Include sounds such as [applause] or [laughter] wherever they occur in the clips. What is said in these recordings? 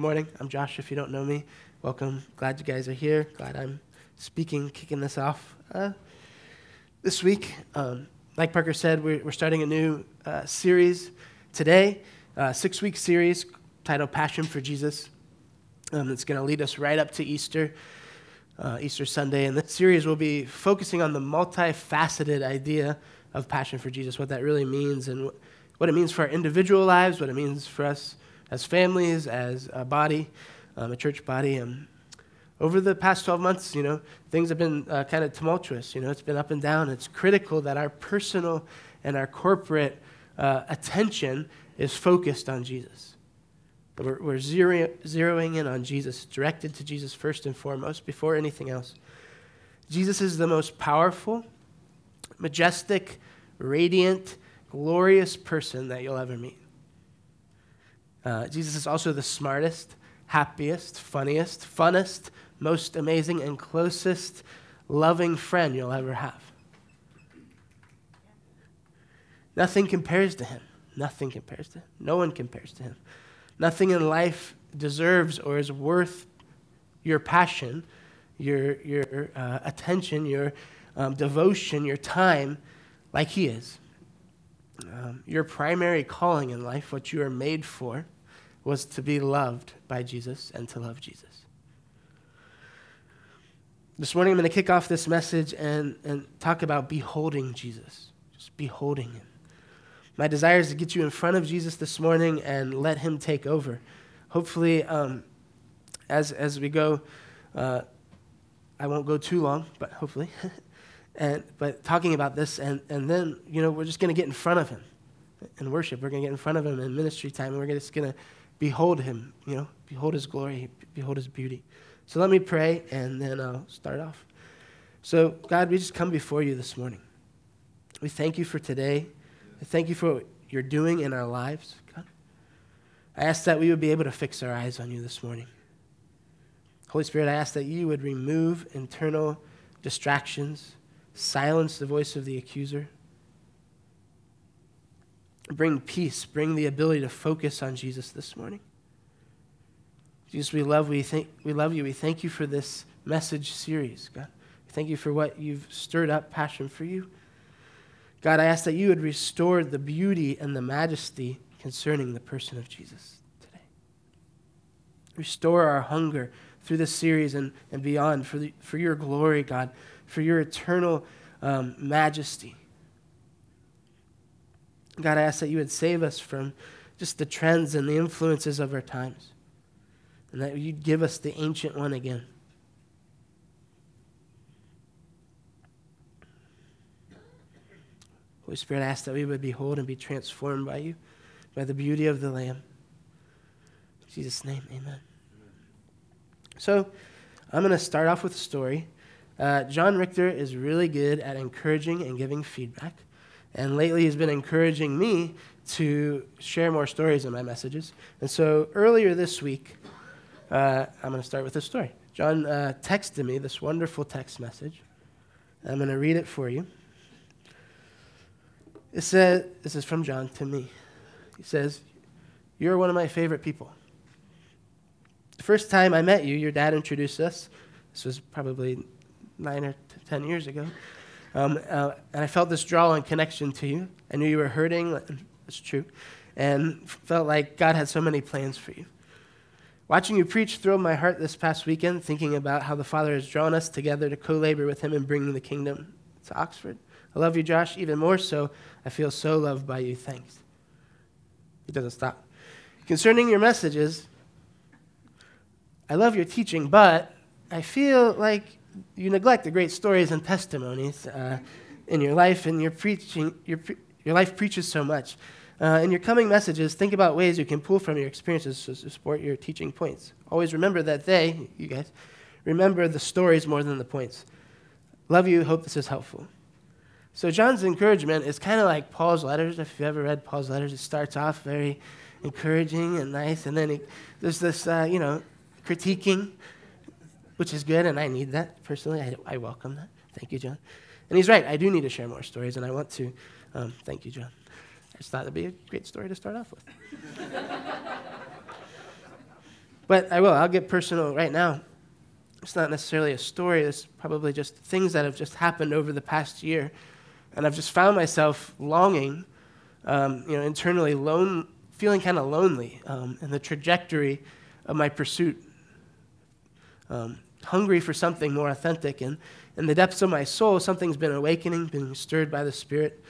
Good morning. I'm Josh. If you don't know me, welcome. Glad you guys are here. Glad I'm speaking, kicking this off uh, this week. Um, like Parker said, we're, we're starting a new uh, series today, uh, six week series titled Passion for Jesus. Um, it's going to lead us right up to Easter, uh, Easter Sunday. And this series will be focusing on the multifaceted idea of passion for Jesus, what that really means, and what it means for our individual lives, what it means for us as families, as a body, um, a church body. And over the past 12 months, you know, things have been uh, kind of tumultuous. You know, it's been up and down. It's critical that our personal and our corporate uh, attention is focused on Jesus. We're, we're zeroing, zeroing in on Jesus, directed to Jesus first and foremost, before anything else. Jesus is the most powerful, majestic, radiant, glorious person that you'll ever meet. Uh, Jesus is also the smartest, happiest, funniest, funnest, most amazing, and closest loving friend you'll ever have. Nothing compares to him. Nothing compares to him. No one compares to him. Nothing in life deserves or is worth your passion, your, your uh, attention, your um, devotion, your time like he is. Um, your primary calling in life, what you are made for, was to be loved by Jesus and to love Jesus. This morning, I'm going to kick off this message and, and talk about beholding Jesus, just beholding him. My desire is to get you in front of Jesus this morning and let him take over. Hopefully, um, as, as we go, uh, I won't go too long, but hopefully. [laughs] and, but talking about this, and, and then, you know, we're just going to get in front of him in worship. We're going to get in front of him in ministry time, and we're just going to behold him, you know, behold his glory, behold his beauty. So let me pray, and then I'll start off. So, God, we just come before you this morning. We thank you for today. We thank you for what you're doing in our lives, God. I ask that we would be able to fix our eyes on you this morning. Holy Spirit, I ask that you would remove internal distractions, silence the voice of the accuser, bring peace, bring the ability to focus on Jesus this morning. Jesus, we love, we, thank, we love you. We thank you for this message series, God. Thank you for what you've stirred up passion for you. God, I ask that you would restore the beauty and the majesty concerning the person of Jesus today. Restore our hunger through this series and, and beyond for, the, for your glory, God, for your eternal um, majesty. God, I ask that you would save us from just the trends and the influences of our times, and that you'd give us the ancient one again. Holy Spirit, I ask that we would behold and be transformed by you, by the beauty of the Lamb. In Jesus' name, amen. So, I'm going to start off with a story. Uh, John Richter is really good at encouraging and giving feedback. And lately, he's been encouraging me to share more stories in my messages. And so earlier this week, uh, I'm going to start with a story. John uh, texted me this wonderful text message. I'm going to read it for you. It says, this is from John to me. He says, You're one of my favorite people. The first time I met you, your dad introduced us. This was probably nine or ten years ago. Um, uh, and I felt this draw and connection to you. I knew you were hurting, it's true, and felt like God had so many plans for you. Watching you preach thrilled my heart this past weekend, thinking about how the Father has drawn us together to co labor with Him in bringing the kingdom to Oxford. I love you, Josh, even more so. I feel so loved by you. Thanks. He doesn't stop. Concerning your messages, I love your teaching, but I feel like you neglect the great stories and testimonies uh, in your life, and your preaching, your, pre- your life preaches so much. Uh, in your coming messages, think about ways you can pull from your experiences to support your teaching points. Always remember that they, you guys, remember the stories more than the points. Love you. Hope this is helpful. So, John's encouragement is kind of like Paul's letters. If you've ever read Paul's letters, it starts off very encouraging and nice, and then he, there's this, uh, you know, critiquing which is good, and I need that personally. I, I welcome that. Thank you, John. And he's right. I do need to share more stories, and I want to. Um, thank you, John. I just thought it'd be a great story to start off with. [laughs] But I will, I'll get personal right now. It's not necessarily a story, it's probably just things that have just happened over the past year. And I've just found myself longing, um, you know, internally, lone, feeling kind of lonely um, in the trajectory of my pursuit. Um, hungry for something more authentic. And in the depths of my soul, something's been awakening, being stirred by the Spirit.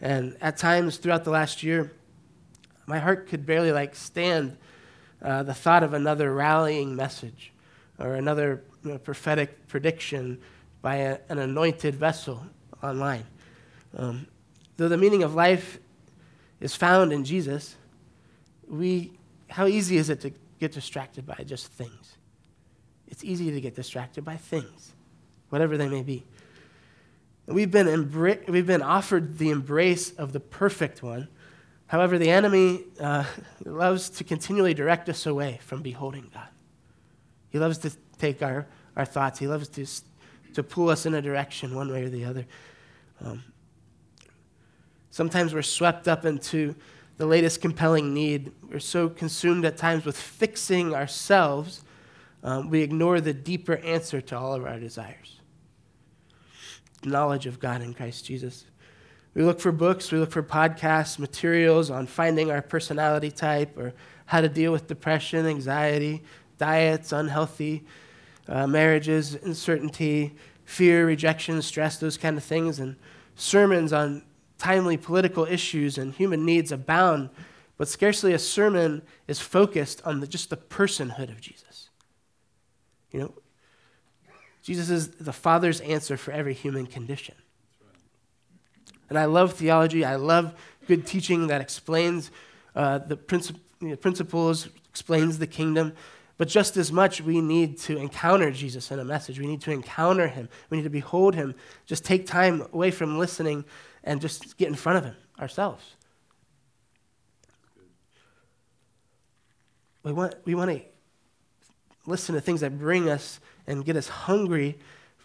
And at times throughout the last year, my heart could barely like stand uh, the thought of another rallying message or another you know, prophetic prediction by a, an anointed vessel online. Um, though the meaning of life is found in Jesus, we, how easy is it to get distracted by just things? It's easy to get distracted by things, whatever they may be. We've been, embra- we've been offered the embrace of the perfect one. However, the enemy uh, [laughs] loves to continually direct us away from beholding God. He loves to take our, our thoughts, he loves to, to pull us in a direction one way or the other. Um, sometimes we're swept up into the latest compelling need. We're so consumed at times with fixing ourselves, um, we ignore the deeper answer to all of our desires knowledge of God in Christ Jesus. We look for books, we look for podcasts, materials on finding our personality type or how to deal with depression, anxiety, diets, unhealthy uh, marriages, uncertainty, fear, rejection, stress, those kind of things, and sermons on timely political issues and human needs abound, but scarcely a sermon is focused on the, just the personhood of Jesus. You know, Jesus is the Father's answer for every human condition. And I love theology. I love good teaching that explains uh, the know, principles, explains the kingdom. But just as much, we need to encounter Jesus in a message. We need to encounter him. We need to behold him. Just take time away from listening and just get in front of him ourselves. We want, we want to listen to things that bring us and get us hungry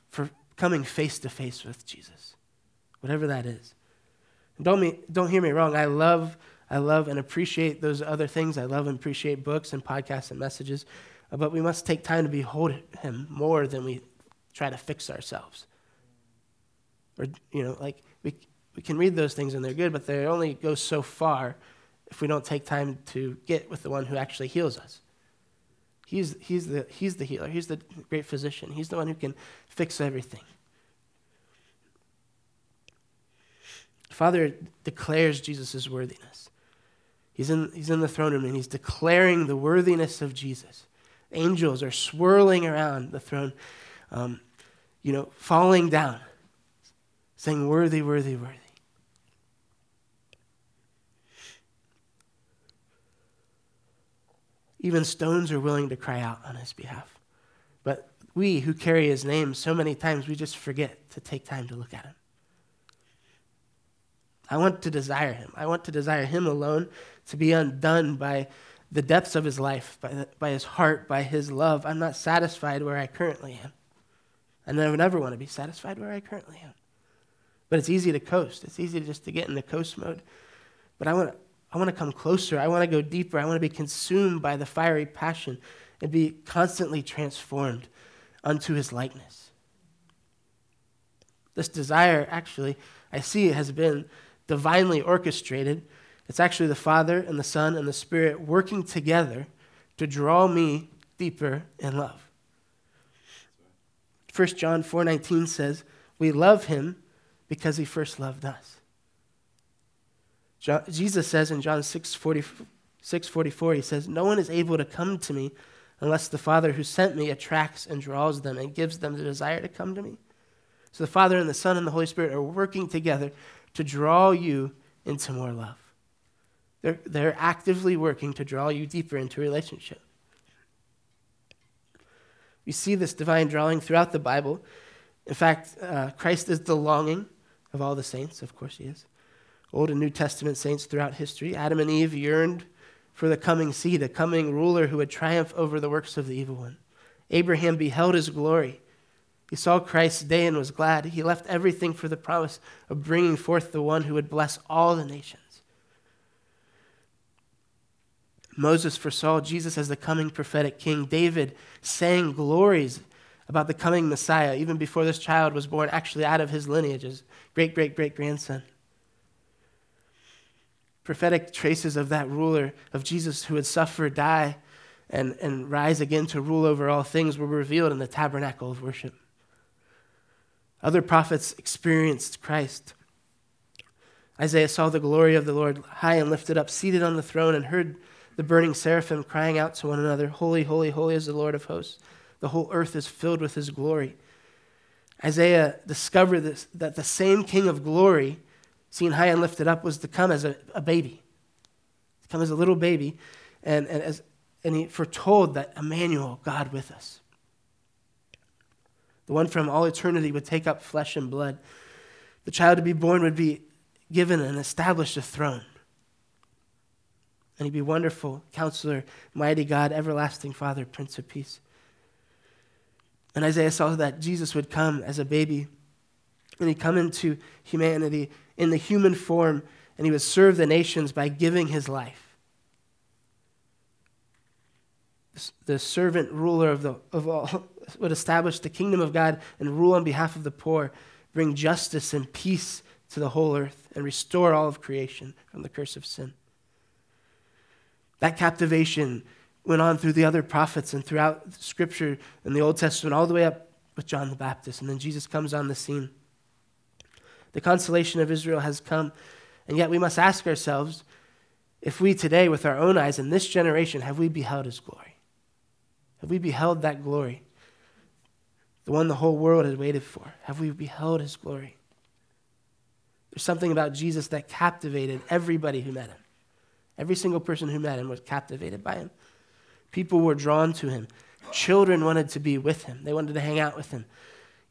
for coming face to face with Jesus, whatever that is. And don't, me, don't hear me wrong. I love, I love and appreciate those other things. I love and appreciate books and podcasts and messages. But we must take time to behold Him more than we try to fix ourselves. Or, you know, like we, we can read those things and they're good, but they only go so far if we don't take time to get with the one who actually heals us. He's, he's, the, he's the healer. He's the great physician. He's the one who can fix everything. Father declares Jesus' worthiness. He's in, he's in the throne room and he's declaring the worthiness of Jesus. Angels are swirling around the throne, um, you know, falling down, saying, Worthy, worthy, worthy. Even stones are willing to cry out on his behalf. But we who carry his name so many times, we just forget to take time to look at him. I want to desire him. I want to desire him alone, to be undone by the depths of his life, by, the, by his heart, by his love. I'm not satisfied where I currently am. And I would never want to be satisfied where I currently am. But it's easy to coast. It's easy just to get in the coast mode. But I want to I want to come closer. I want to go deeper. I want to be consumed by the fiery passion and be constantly transformed unto his likeness. This desire, actually, I see it has been divinely orchestrated. It's actually the Father and the Son and the Spirit working together to draw me deeper in love. 1 John 4:19 says, "We love him because he first loved us." Jesus says in John 6, 40, 6 44, he says, No one is able to come to me unless the Father who sent me attracts and draws them and gives them the desire to come to me. So the Father and the Son and the Holy Spirit are working together to draw you into more love. They're, they're actively working to draw you deeper into relationship. We see this divine drawing throughout the Bible. In fact, uh, Christ is the longing of all the saints. Of course, he is. Old and New Testament saints throughout history. Adam and Eve yearned for the coming seed, a coming ruler who would triumph over the works of the evil one. Abraham beheld his glory. He saw Christ's day and was glad. He left everything for the promise of bringing forth the one who would bless all the nations. Moses foresaw Jesus as the coming prophetic king. David sang glories about the coming Messiah even before this child was born, actually out of his lineage, his great great great grandson. Prophetic traces of that ruler, of Jesus who would suffer, die, and, and rise again to rule over all things were revealed in the tabernacle of worship. Other prophets experienced Christ. Isaiah saw the glory of the Lord high and lifted up, seated on the throne, and heard the burning seraphim crying out to one another, Holy, holy, holy is the Lord of hosts. The whole earth is filled with his glory. Isaiah discovered this, that the same King of glory, seen high and lifted up, was to come as a, a baby, to come as a little baby, and, and, as, and he foretold that Emmanuel, God with us, the one from all eternity, would take up flesh and blood. The child to be born would be given and established a throne. And he'd be wonderful, counselor, mighty God, everlasting Father, Prince of Peace. And Isaiah saw that Jesus would come as a baby, and he'd come into humanity in the human form, and he would serve the nations by giving his life. The servant ruler of, the, of all [laughs] would establish the kingdom of God and rule on behalf of the poor, bring justice and peace to the whole earth, and restore all of creation from the curse of sin. That captivation went on through the other prophets and throughout Scripture in the Old Testament, all the way up with John the Baptist. And then Jesus comes on the scene. The consolation of Israel has come, and yet we must ask ourselves if we today, with our own eyes in this generation, have we beheld his glory? Have we beheld that glory? The one the whole world had waited for. Have we beheld his glory? There's something about Jesus that captivated everybody who met him. Every single person who met him was captivated by him. People were drawn to him. Children wanted to be with him, they wanted to hang out with him.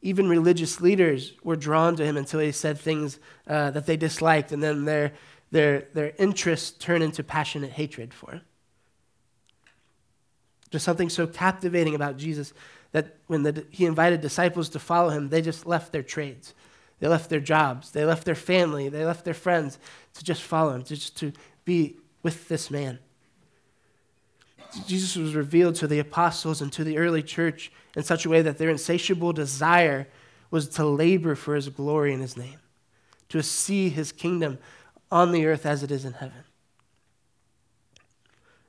Even religious leaders were drawn to him until he said things uh, that they disliked, and then their, their, their interest turned into passionate hatred for him. There's something so captivating about Jesus that when the, he invited disciples to follow him, they just left their trades. They left their jobs. They left their family. They left their friends to just follow him, to just to be with this man. Jesus was revealed to the apostles and to the early church in such a way that their insatiable desire was to labor for his glory in his name, to see his kingdom on the earth as it is in heaven.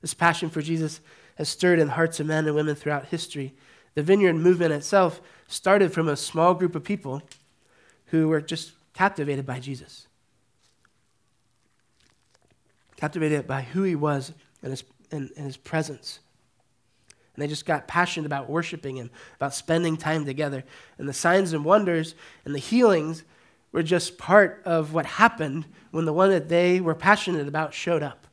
This passion for Jesus has stirred in hearts of men and women throughout history. The vineyard movement itself started from a small group of people who were just captivated by Jesus, captivated by who he was and his in, in his presence. And they just got passionate about worshiping him, about spending time together. And the signs and wonders and the healings were just part of what happened when the one that they were passionate about showed up.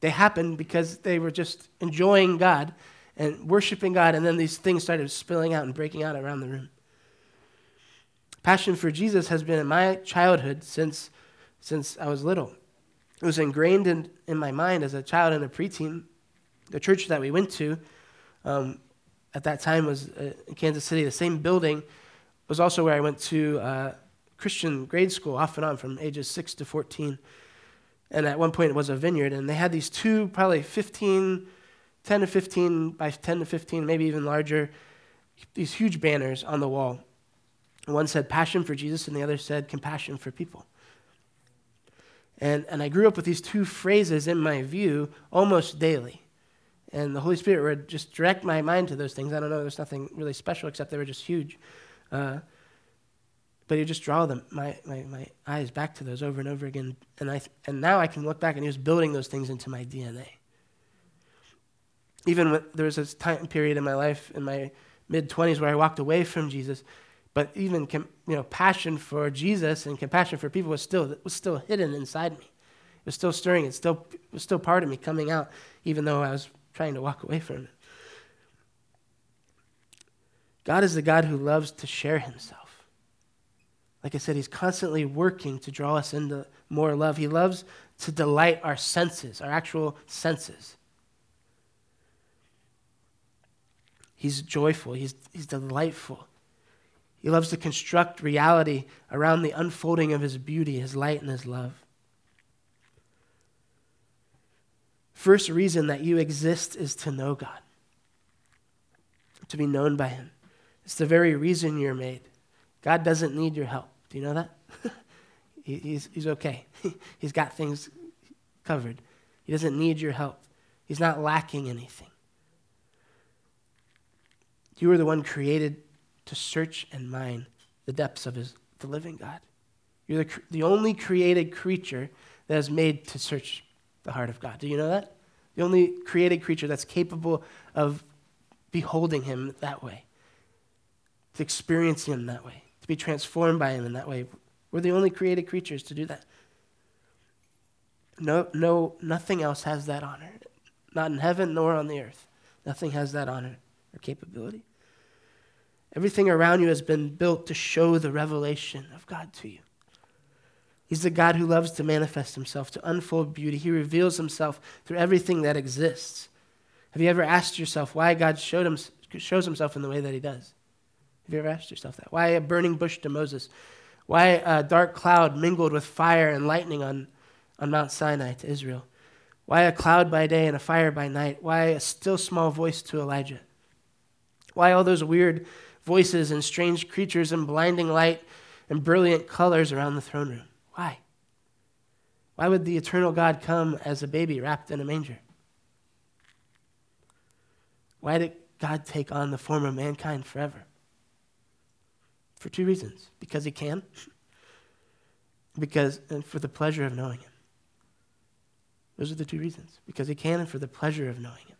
They happened because they were just enjoying God and worshiping God, and then these things started spilling out and breaking out around the room. Passion for Jesus has been in my childhood since, since I was little. It was ingrained in, in my mind as a child and a preteen. The church that we went to um, at that time was uh, in Kansas City. The same building was also where I went to uh, Christian grade school off and on from ages 6 to 14. And at one point it was a vineyard, and they had these two, probably 15, 10 to 15 by 10 to 15, maybe even larger, these huge banners on the wall. One said passion for Jesus, and the other said compassion for people. And, and I grew up with these two phrases in my view almost daily. And the Holy Spirit would just direct my mind to those things. I don't know, there's nothing really special except they were just huge. Uh, but he would just draw them, my, my, my eyes back to those over and over again. And, I, and now I can look back and he was building those things into my DNA. Even when there was this time period in my life, in my mid 20s, where I walked away from Jesus, but even you know, passion for Jesus and compassion for people was still, was still hidden inside me. It was still stirring. It, still, it was still part of me coming out, even though I was trying to walk away from it. God is the God who loves to share himself. Like I said, he's constantly working to draw us into more love. He loves to delight our senses, our actual senses. He's joyful, he's, he's delightful. He loves to construct reality around the unfolding of his beauty, his light, and his love. first reason that you exist is to know God, to be known by Him. It's the very reason you're made. God doesn't need your help. Do you know that? [laughs] he, he's, he's okay. [laughs] he's got things covered. He doesn't need your help, He's not lacking anything. You are the one created to search and mine the depths of his, the living God. You're the, the only created creature that is made to search the heart of God. Do you know that? The only created creature that's capable of beholding him that way, to experience him that way, to be transformed by him in that way. We're the only created creatures to do that. No, no, nothing else has that honor. Not in heaven nor on the earth. Nothing has that honor or capability. Everything around you has been built to show the revelation of God to you. He's the God who loves to manifest himself, to unfold beauty. He reveals himself through everything that exists. Have you ever asked yourself why God him, shows himself in the way that he does? Have you ever asked yourself that? Why a burning bush to Moses? Why a dark cloud mingled with fire and lightning on, on Mount Sinai to Israel? Why a cloud by day and a fire by night? Why a still small voice to Elijah? Why all those weird voices and strange creatures and blinding light and brilliant colors around the throne room. Why? Why would the eternal God come as a baby wrapped in a manger? Why did God take on the form of mankind forever? For two reasons. Because he can, because and for the pleasure of knowing him. Those are the two reasons. Because he can and for the pleasure of knowing him.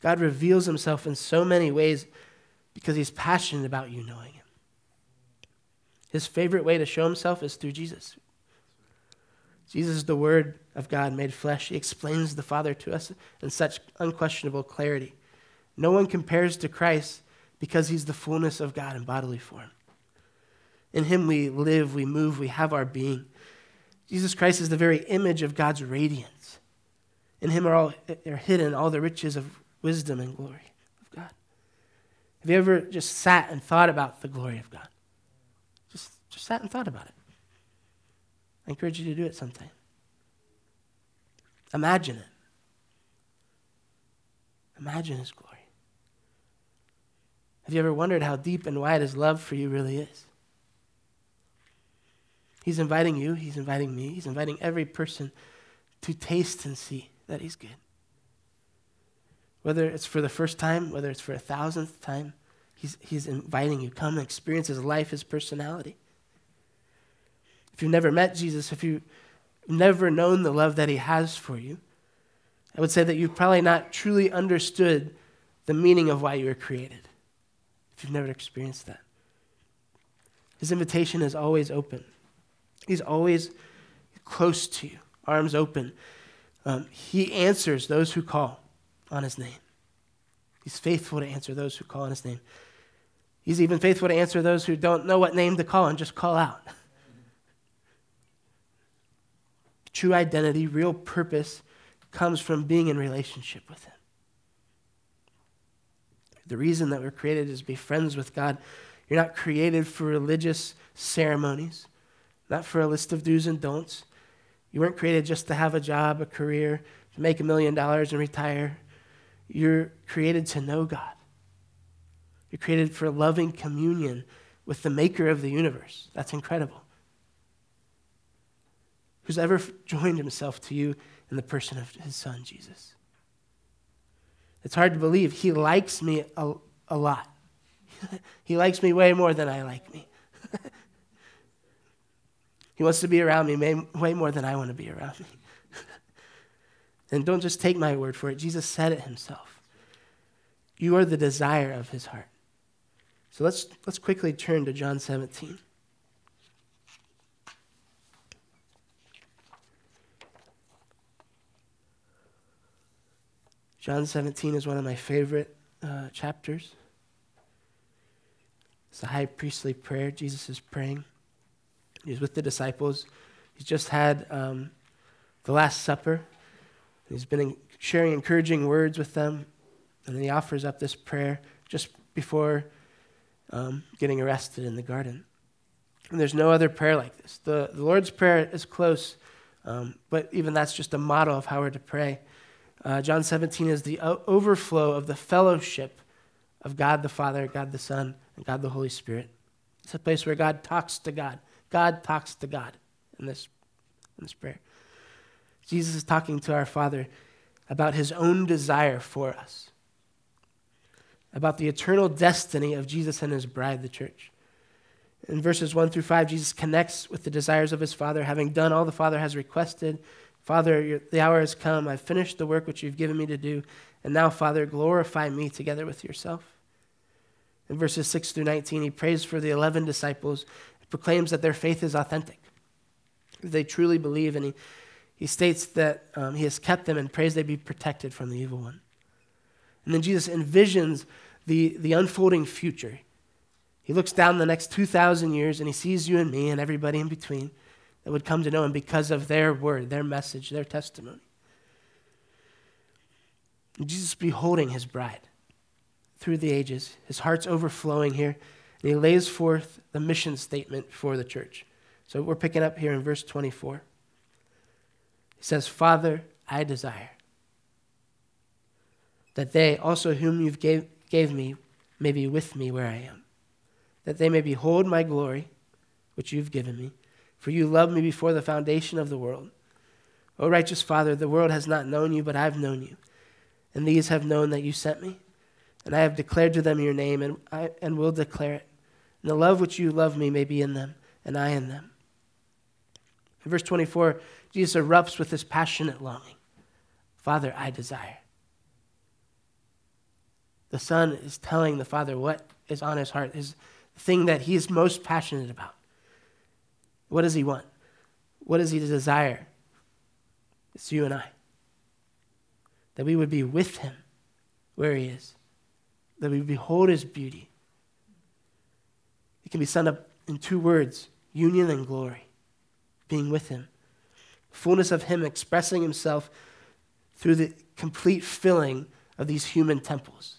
God reveals himself in so many ways because he's passionate about you knowing him. His favorite way to show himself is through Jesus. Jesus is the Word of God made flesh. He explains the Father to us in such unquestionable clarity. No one compares to Christ because he's the fullness of God in bodily form. In him we live, we move, we have our being. Jesus Christ is the very image of God's radiance. In him are, all, are hidden all the riches of wisdom and glory. Have you ever just sat and thought about the glory of God? Just, just sat and thought about it. I encourage you to do it sometime. Imagine it. Imagine His glory. Have you ever wondered how deep and wide His love for you really is? He's inviting you, He's inviting me, He's inviting every person to taste and see that He's good. Whether it's for the first time, whether it's for a thousandth time, he's, he's inviting you. Come and experience his life, his personality. If you've never met Jesus, if you've never known the love that he has for you, I would say that you've probably not truly understood the meaning of why you were created. If you've never experienced that, his invitation is always open. He's always close to you, arms open. Um, he answers those who call on his name. He's faithful to answer those who call on his name. He's even faithful to answer those who don't know what name to call and just call out. True identity, real purpose comes from being in relationship with him. The reason that we're created is to be friends with God. You're not created for religious ceremonies, not for a list of do's and don'ts. You weren't created just to have a job, a career, to make a million dollars and retire. You're created to know God. You're created for loving communion with the maker of the universe. That's incredible. Who's ever joined himself to you in the person of his son, Jesus? It's hard to believe. He likes me a, a lot. [laughs] he likes me way more than I like me. [laughs] he wants to be around me way more than I want to be around me. And don't just take my word for it. Jesus said it himself. You are the desire of his heart. So let's, let's quickly turn to John 17. John 17 is one of my favorite uh, chapters. It's a high priestly prayer. Jesus is praying. He's with the disciples. He's just had um, the Last Supper. He's been sharing encouraging words with them, and he offers up this prayer just before um, getting arrested in the garden. And there's no other prayer like this. The, the Lord's Prayer is close Um, but even that's just a model of how we're to pray. Uh, John 17 is the o- overflow of the fellowship of God the Father, God the Son, and God the Holy Spirit. It's a place where God talks to God. God talks to God in this, in this prayer. Jesus is talking to our Father about his own desire for us, about the eternal destiny of Jesus and his bride, the church. In verses 1 through 5, Jesus connects with the desires of his Father, having done all the Father has requested. Father, the hour has come. I've finished the work which you've given me to do. And now, Father, glorify me together with yourself. In verses 6 through 19, he prays for the 11 disciples, proclaims that their faith is authentic. They truly believe, and he, he states that um, he has kept them and prays they be protected from the evil one. And then Jesus envisions the, the unfolding future. He looks down the next 2,000 years and he sees you and me and everybody in between that would come to know him because of their word, their message, their testimony. And Jesus beholding his bride through the ages, his heart's overflowing here, and he lays forth the mission statement for the church. So we're picking up here in verse 24. He says, Father, I desire that they also whom you gave, gave me may be with me where I am, that they may behold my glory, which you've given me. For you loved me before the foundation of the world. O righteous Father, the world has not known you, but I've known you. And these have known that you sent me. And I have declared to them your name, and, I, and will declare it. And the love which you love me may be in them, and I in them. In verse 24, Jesus erupts with this passionate longing Father, I desire. The Son is telling the Father what is on his heart, his thing that he is most passionate about. What does he want? What does he desire? It's you and I. That we would be with him where he is, that we behold his beauty. It can be summed up in two words union and glory, being with him. Fullness of him expressing himself through the complete filling of these human temples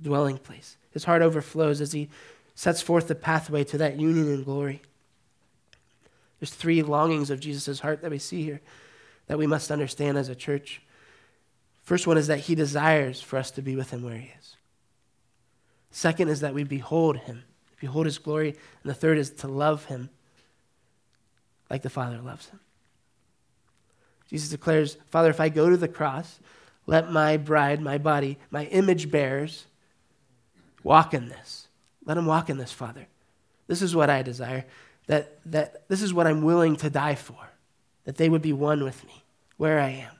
dwelling place. His heart overflows as he sets forth the pathway to that union in glory. There's three longings of Jesus' heart that we see here that we must understand as a church. First one is that he desires for us to be with him where he is. Second is that we behold him, behold his glory. And the third is to love him like the Father loves him. Jesus declares, Father, if I go to the cross, let my bride, my body, my image bearers, Walk in this. Let them walk in this, Father. This is what I desire. That, that this is what I'm willing to die for. That they would be one with me where I am.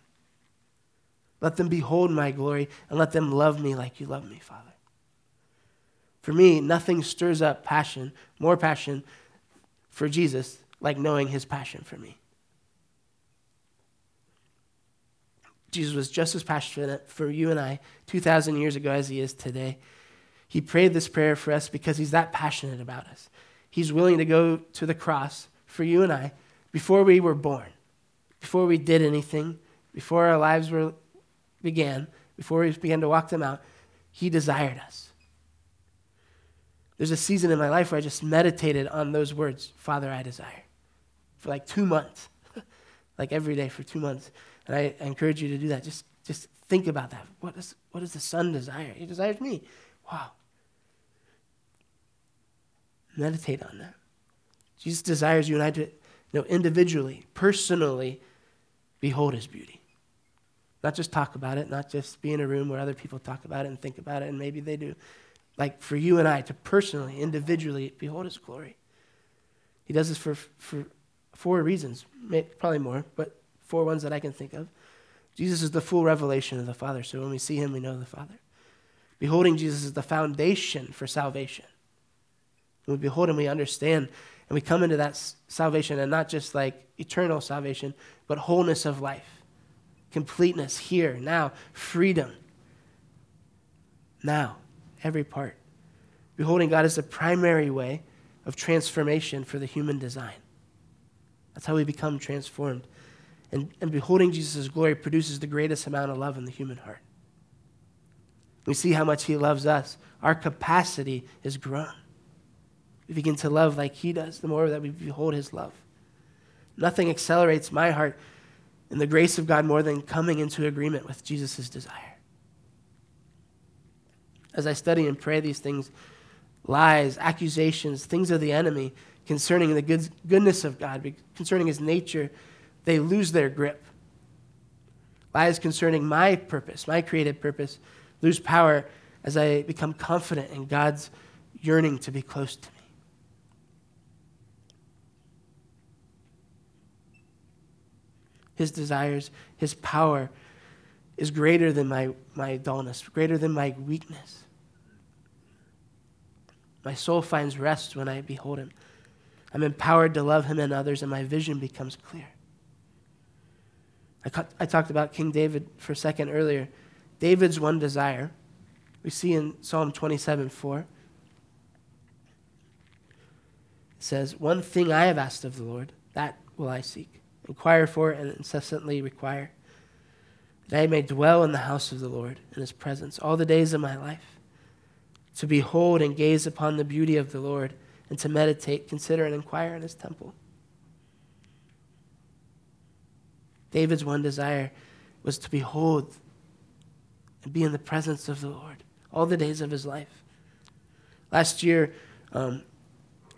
Let them behold my glory and let them love me like you love me, Father. For me, nothing stirs up passion, more passion for Jesus like knowing his passion for me. Jesus was just as passionate for you and I 2,000 years ago as he is today. He prayed this prayer for us because he's that passionate about us. He's willing to go to the cross for you and I before we were born, before we did anything, before our lives were, began, before we began to walk them out. He desired us. There's a season in my life where I just meditated on those words, Father, I desire, for like two months, [laughs] like every day for two months. And I, encourage you to do that. Just, just think about that. What, is, what does the Son desire? He desires me. Wow. Meditate on that. Jesus desires you and I to you know, individually, personally behold his beauty. Not just talk about it, not just be in a room where other people talk about it and think about it, and maybe they do. Like for you and I to personally, individually behold his glory. He does this for, for four reasons, probably more, but four ones that I can think of. Jesus is the full revelation of the Father, so when we see him, we know the Father. Beholding Jesus is the foundation for salvation. When we behold him, we understand and we come into that salvation and not just like eternal salvation, but wholeness of life, completeness here, now, freedom. Now, every part. Beholding God is the primary way of transformation for the human design. That's how we become transformed. And, and beholding Jesus' glory produces the greatest amount of love in the human heart. We see how much He loves us. Our capacity is grown. We begin to love like He does, the more that we behold His love. Nothing accelerates my heart in the grace of God more than coming into agreement with Jesus' desire. As I study and pray these things, lies, accusations, things of the enemy concerning the good, goodness of God, concerning his nature, they lose their grip. Lies concerning my purpose, my created purpose, lose power as I become confident in God's yearning to be close to me. His desires, his power is greater than my, my dullness, greater than my weakness. My soul finds rest when I behold him. I'm empowered to love him and others, and my vision becomes clear. I, ca- I talked about King David for a second earlier. David's one desire, we see in Psalm 27 4. It says, One thing I have asked of the Lord, that will I seek. Inquire for and incessantly require, that I may dwell in the house of the Lord in his presence all the days of my life, to behold and gaze upon the beauty of the Lord, and to meditate, consider, and inquire in his temple. David's one desire was to behold and be in the presence of the Lord all the days of his life. Last year, um,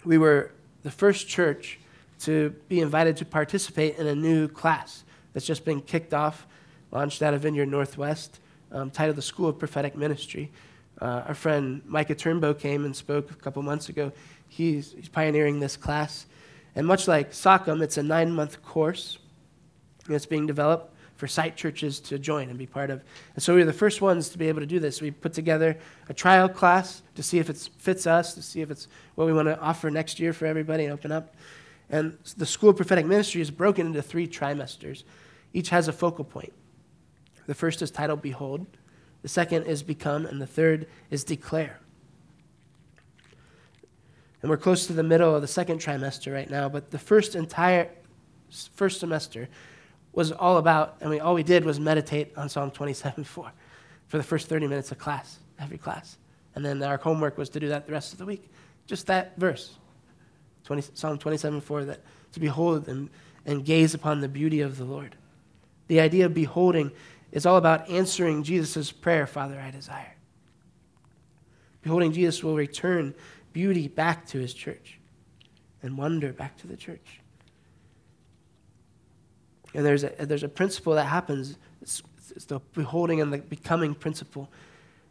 we were the first church to be invited to participate in a new class that's just been kicked off, launched out of Vineyard Northwest, um, titled the School of Prophetic Ministry. Uh, our friend Micah Turnbow came and spoke a couple months ago. He's, he's pioneering this class. And much like Sockham, it's a nine month course that's being developed for site churches to join and be part of. And so we were the first ones to be able to do this. We put together a trial class to see if it fits us, to see if it's what we want to offer next year for everybody and open up. And the School of Prophetic Ministry is broken into three trimesters. Each has a focal point. The first is titled Behold, the second is Become, and the third is Declare. And we're close to the middle of the second trimester right now, but the first entire first semester was all about, and we, all we did was meditate on Psalm 27 [laughs] 4 for the first 30 minutes of class, every class. And then our homework was to do that the rest of the week. Just that verse, 20, Psalm 27 4, that to behold and, and gaze upon the beauty of the Lord. The idea of beholding is all about answering Jesus' prayer, Father, I desire. Beholding Jesus will return beauty back to his church and wonder back to the church. And there's a, there's a principle that happens. It's, it's the beholding and the becoming principle.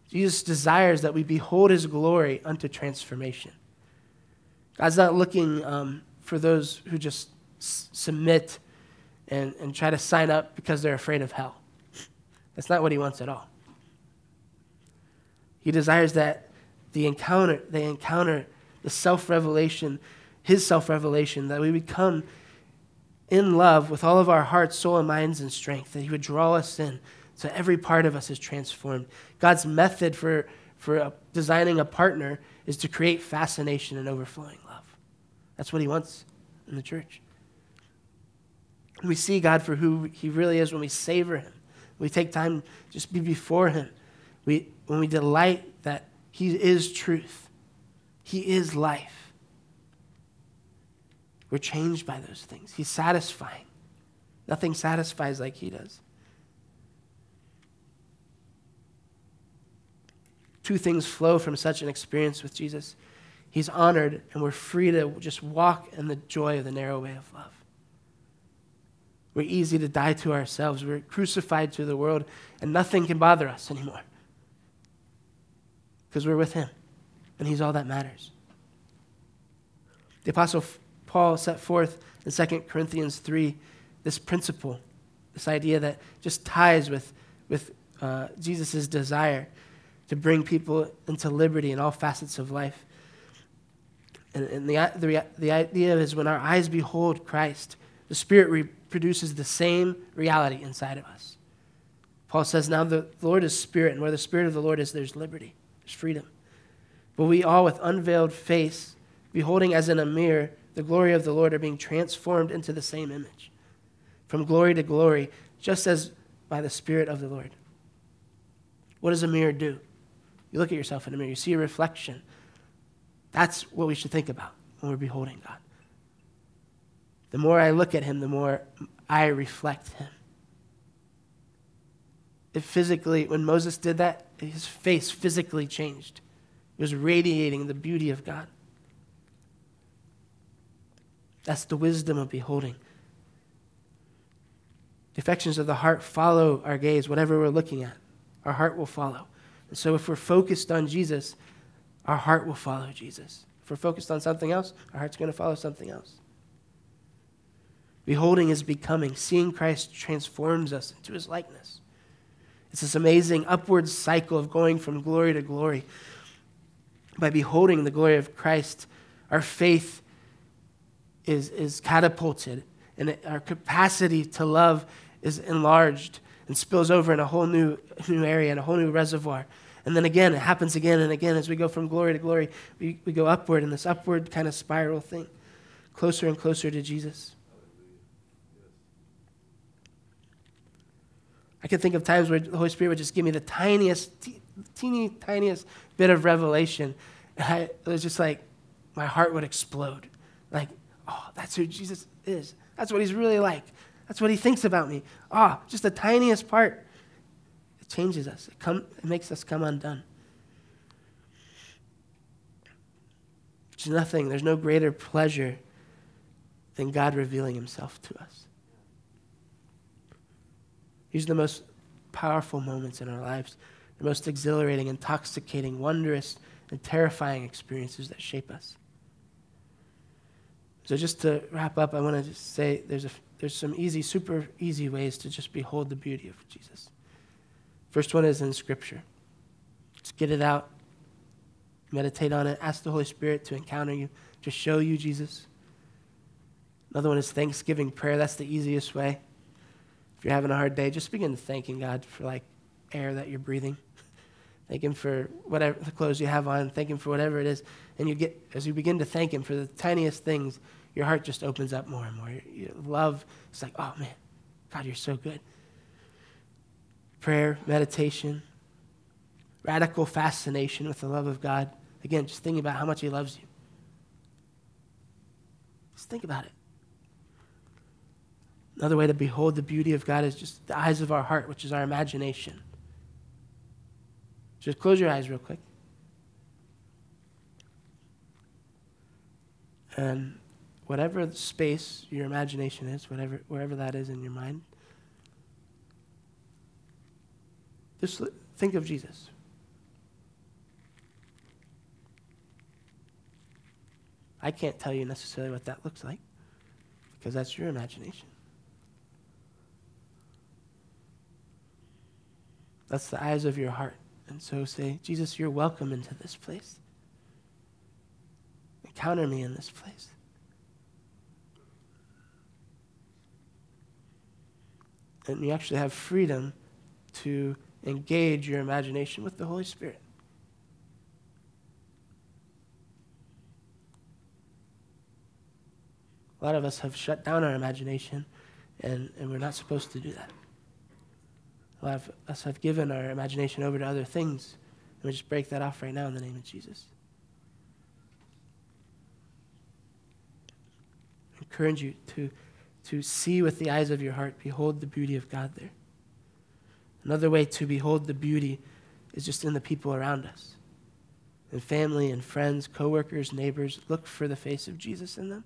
Jesus desires that we behold his glory unto transformation. God's not looking um, for those who just s- submit and, and try to sign up because they're afraid of hell. That's not what he wants at all. He desires that the encounter, they encounter the self revelation, his self revelation, that we become in love with all of our hearts, soul, and minds and strength, that He would draw us in so every part of us is transformed. God's method for, for a, designing a partner is to create fascination and overflowing love. That's what He wants in the church. We see God for who He really is when we savor Him. We take time just be before Him. We, when we delight that He is truth, He is life we're changed by those things. He's satisfying. Nothing satisfies like He does. Two things flow from such an experience with Jesus. He's honored, and we're free to just walk in the joy of the narrow way of love. We're easy to die to ourselves. We're crucified to the world, and nothing can bother us anymore because we're with Him, and He's all that matters. The Apostle Paul set forth in 2 Corinthians 3 this principle, this idea that just ties with, with uh, Jesus' desire to bring people into liberty in all facets of life. And, and the, the, the idea is when our eyes behold Christ, the Spirit reproduces the same reality inside of us. Paul says, Now the Lord is Spirit, and where the Spirit of the Lord is, there's liberty, there's freedom. But we all, with unveiled face, beholding as in a mirror the glory of the Lord are being transformed into the same image, from glory to glory, just as by the Spirit of the Lord. What does a mirror do? You look at yourself in a mirror, you see a reflection. That's what we should think about when we're beholding God. The more I look at him, the more I reflect him. It physically, when Moses did that, his face physically changed. It was radiating the beauty of God. That's the wisdom of beholding. The affections of the heart follow our gaze, whatever we're looking at. Our heart will follow. And so if we're focused on Jesus, our heart will follow Jesus. If we're focused on something else, our heart's going to follow something else. Beholding is becoming. Seeing Christ transforms us into his likeness. It's this amazing upward cycle of going from glory to glory. By beholding the glory of Christ, our faith is, is catapulted, and our capacity to love is enlarged and spills over in a whole new, new area and a whole new reservoir. And then again, it happens again and again as we go from glory to glory. We, we go upward in this upward kind of spiral thing, closer and closer to Jesus. I can think of times where the Holy Spirit would just give me the tiniest, teeny, tiniest bit of revelation. And I, it was just like my heart would explode. Like, oh, that's who Jesus is. That's what he's really like. That's what he thinks about me. Ah, oh, just the tiniest part. It changes us, it, come, it makes us come undone. There's nothing, there's no greater pleasure than God revealing himself to us. These are the most powerful moments in our lives, the most exhilarating, intoxicating, wondrous, and terrifying experiences that shape us. So, just to wrap up, I want to say there's a there's some easy, super easy ways to just behold the beauty of Jesus. First one is in Scripture. Just get it out, meditate on it, ask the Holy Spirit to encounter you, to show you Jesus. Another one is Thanksgiving prayer. That's the easiest way. If you're having a hard day, just begin thanking God for like air that you're breathing. [laughs] Thank Him for whatever the clothes you have on. Thank Him for whatever it is. And you get as you begin to thank Him for the tiniest things, your heart just opens up more and more. Your, love is like, oh man, God, you're so good. Prayer, meditation, radical fascination with the love of God. Again, just thinking about how much He loves you. Just think about it. Another way to behold the beauty of God is just the eyes of our heart, which is our imagination. Just close your eyes real quick. And whatever space your imagination is, whatever, wherever that is in your mind, just think of Jesus. I can't tell you necessarily what that looks like because that's your imagination. That's the eyes of your heart. And so say, Jesus, you're welcome into this place. Encounter me in this place. and you actually have freedom to engage your imagination with the Holy Spirit. A lot of us have shut down our imagination, and, and we're not supposed to do that. Lot of us have given our imagination over to other things, and we just break that off right now in the name of Jesus. I encourage you to to see with the eyes of your heart, behold the beauty of God there. Another way to behold the beauty is just in the people around us. In family and friends, coworkers, neighbors, look for the face of Jesus in them.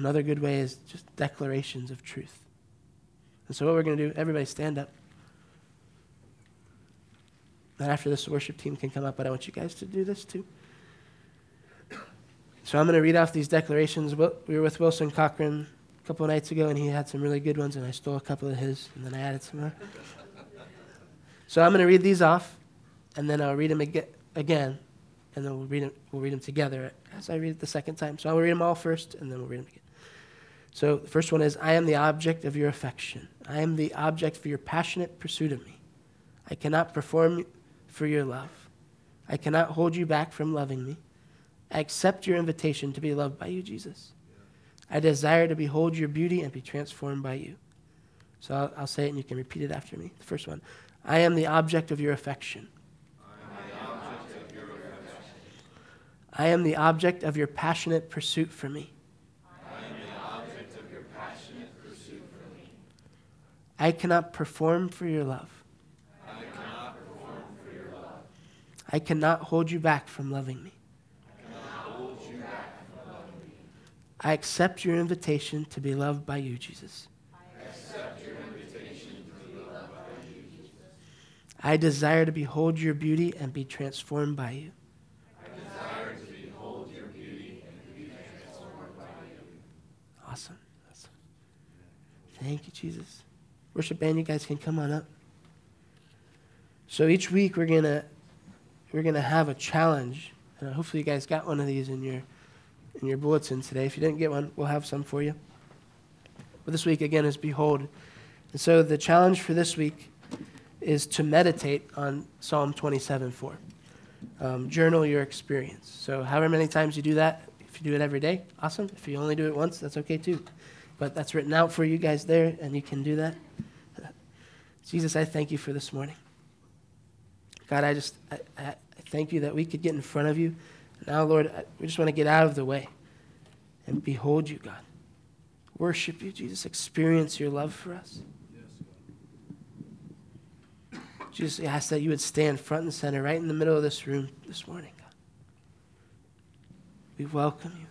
Another good way is just declarations of truth. And so, what we're going to do, everybody stand up. And after this, the worship team can come up, but I want you guys to do this too. So I'm going to read off these declarations. We were with Wilson Cochran a couple nights ago, and he had some really good ones, and I stole a couple of his, and then I added some more. So I'm going to read these off, and then I'll read them again, and then we'll read them, we'll read them together as I read it the second time. So I'll read them all first, and then we'll read them again. So the first one is I am the object of your affection. I am the object for your passionate pursuit of me. I cannot perform for your love. I cannot hold you back from loving me. I accept your invitation to be loved by you, Jesus. I desire to behold your beauty and be transformed by you. So I'll, I'll, say it and you can repeat it after me. The first one I am the object of your affection. Of your affection. I am the object of your passionate pursuit for me. I cannot perform for your love. I cannot, for your love. I cannot hold you back from loving me. I accept your invitation to be loved by you, Jesus. I desire to behold your beauty and be transformed by you. Awesome. awesome. Thank you, Jesus. Worship band, you guys can come on up. So each week we're gonna we're gonna have a challenge, and hopefully you guys got one of these in your in your bulletin today. If you didn't get one, we'll have some for you. But this week again is behold, and so the challenge for this week is to meditate on Psalm 27 4. Um, journal your experience. So however many times you do that, if you do it every day, awesome. If you only do it once, that's okay too. But that's written out for you guys there, and you can do that. Jesus, I thank you for this morning. God, I just I, I thank you that we could get in front of you. Now, Lord, I, we just want to get out of the way and behold you, God. Worship you, Jesus. Experience your love for us. Yes, God. Jesus, I ask that you would stand front and center right in the middle of this room this morning, God. We welcome you.